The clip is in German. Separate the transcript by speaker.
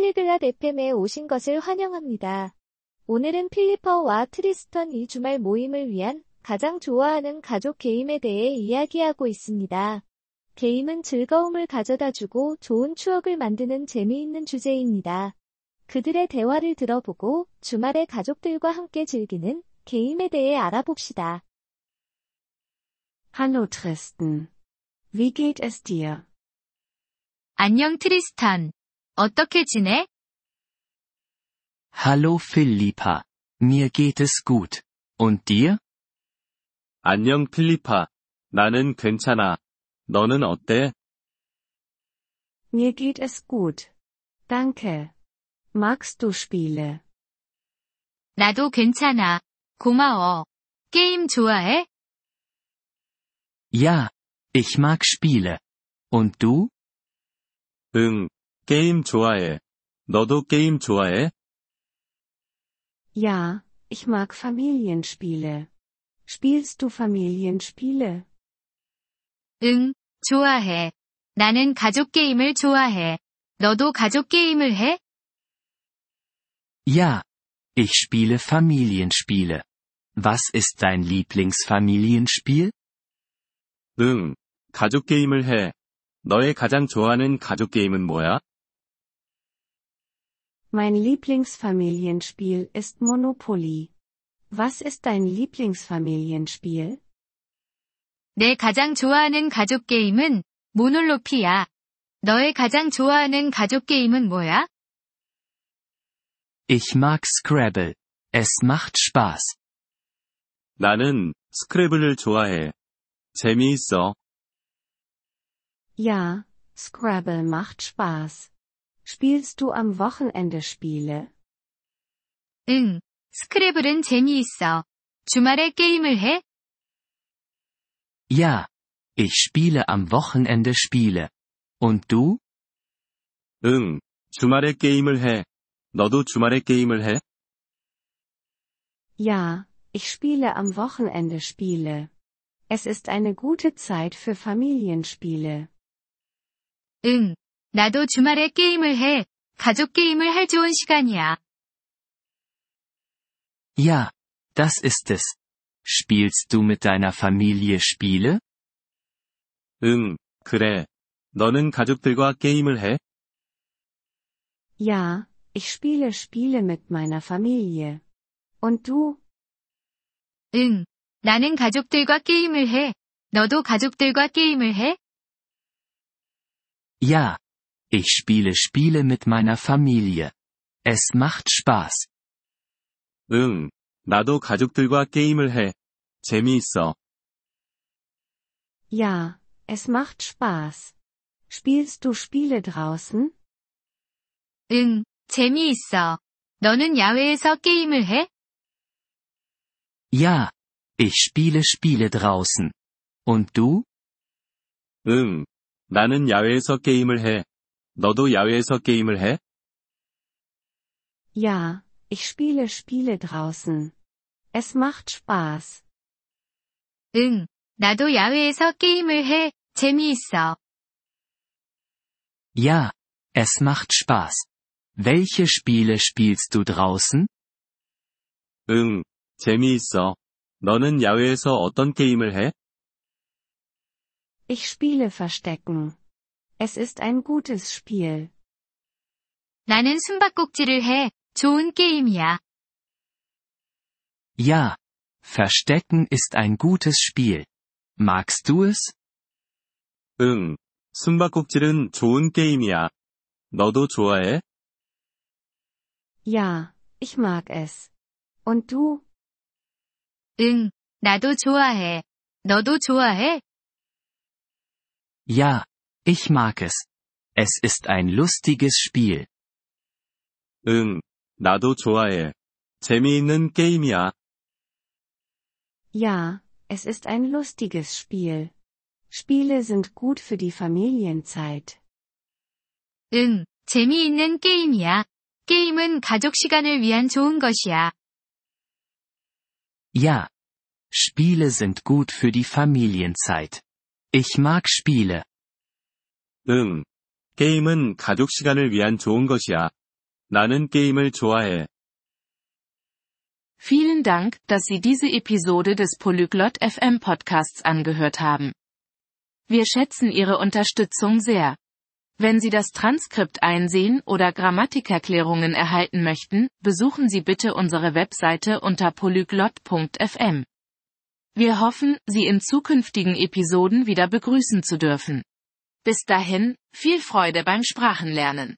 Speaker 1: 팔리글랏 FM에 오신 것을 환영합니다. 오늘은 필리퍼와 트리스턴 이 주말 모임을 위한 가장 좋아하는 가족 게임에 대해 이야기하고 있습니다. 게임은 즐거움을 가져다 주고 좋은 추억을 만드는 재미있는 주제입니다. 그들의 대화를 들어보고 주말에 가족들과 함께 즐기는 게임에 대해 알아봅시다.
Speaker 2: Hallo Tristan. Wie geht es dir?
Speaker 3: 안녕 트리스탄. 어떻게 지내?
Speaker 4: Hallo Philippa. Mir geht es gut. Und dir?
Speaker 5: 안녕 필리파. 나는 괜찮아. 너는 어때?
Speaker 2: Mir geht es gut. Danke. Magst du Spiele?
Speaker 3: 나도 괜찮아. 고마워. 게임 좋아해?
Speaker 4: Ja. Ich mag Spiele. Und du?
Speaker 5: 응, 게임 좋아해. 너도 게임 좋아해?
Speaker 2: Ja, ich mag Familienspiele. Spielst du Familienspiele?
Speaker 3: 응, 좋아해. 나는 가족 게임을 좋아해. 너도 가족 게임을 해?
Speaker 4: Ja. Ich spiele Familienspiele. Was ist dein Lieblingsfamilienspiel?
Speaker 5: 응, 가족 게임을 해. 너의 가장 좋아하는 가족 게임은 뭐야?
Speaker 2: Mein Lieblingsfamilienspiel ist Monopoly. Was ist dein Lieblingsfamilienspiel?
Speaker 3: 내 가장 좋아하는 가족 게임은 모놀로피야. 너의 가장 좋아하는 가족 게임은 뭐야?
Speaker 4: Ich mag Scrabble. Es macht Spaß.
Speaker 5: 나는 스크래블을 좋아해. 재미있어.
Speaker 2: Ja, Scrabble macht Spaß. Spielst du am Wochenende Spiele?
Speaker 3: 응, 스크래블은 재미있어. 주말에 게임을 해?
Speaker 4: Ja. Ich spiele am Wochenende Spiele. Und du?
Speaker 5: 응, 주말에 게임을 해. 너도 주말에 게임을 해?
Speaker 2: Ja, ich spiele am Wochenende Spiele. Es ist eine gute Zeit für Familienspiele.
Speaker 3: 응, 나도 주말에 게임을 해. 가족 게임을 할 좋은 시간이야.
Speaker 4: Ja. Das ist es. Spielst du mit deiner Familie Spiele?
Speaker 5: 응, 그래. 너는 가족들과 게임을 해?
Speaker 2: Ja, ich spiele Spiele mit meiner Familie. Und du?
Speaker 3: 응, 나는 가족들과 게임을 해. 너도 가족들과 게임을 해?
Speaker 4: Ja. Ich spiele Spiele mit meiner Familie. Es macht Spaß.
Speaker 5: 응, 나도 가족들과 게임을 해. 재미있어.
Speaker 2: Ja, es macht Spaß. Spielst du Spiele draußen?
Speaker 3: 응, 재미있어. 너는 야외에서 게임을 해?
Speaker 4: Ja. Ich spiele Spiele draußen. Und du?
Speaker 5: 응, 나는 야외에서 게임을 해. 너도 야외에서 게임을 해?
Speaker 2: Ja, ich spiele Spiele draußen. Es macht Spaß.
Speaker 3: 응, 나도 야외에서 게임을 해. 재미있어.
Speaker 4: Ja. Es macht Spaß. Welche Spiele spielst du draußen?
Speaker 5: 응, 재미있어. 너는 야외에서 어떤 게임을 해?
Speaker 2: Ich spiele Verstecken. Es ist ein gutes Spiel.
Speaker 3: 나는 숨바꼭질을 해. 좋은 게임이야.
Speaker 4: Ja. Verstecken ist ein gutes Spiel. Magst du es?
Speaker 5: 응, 숨바꼭질은 좋은 게임이야. 너도 좋아해?
Speaker 2: Ja, ich mag es. Und du?
Speaker 3: 응, 나도 좋아해. 너도 좋아해?
Speaker 4: Ja. Ich mag es. Es ist ein lustiges Spiel.
Speaker 5: 응, 나도 좋아해. 재미있는 게임이야.
Speaker 2: Ja, es ist ein lustiges Spiel. Spiele sind gut für die Familienzeit.
Speaker 3: 응, 재미있는 게임이야. 게임은 가족 시간을 위한 좋은 것이야.
Speaker 4: Ja. Spiele sind gut für die Familienzeit. Ich mag Spiele.
Speaker 5: 응. 게임은 가족 시간을 위한 좋은 것이야. 나는 게임을 좋아해.
Speaker 6: Vielen Dank, dass Sie diese Episode des Polyglot FM Podcasts angehört haben. Wir schätzen Ihre Unterstützung sehr. Wenn Sie das Transkript einsehen oder Grammatikerklärungen erhalten möchten, besuchen Sie bitte unsere Webseite unter polyglot.fm. Wir hoffen, Sie in zukünftigen Episoden wieder begrüßen zu dürfen. Bis dahin, viel Freude beim Sprachenlernen.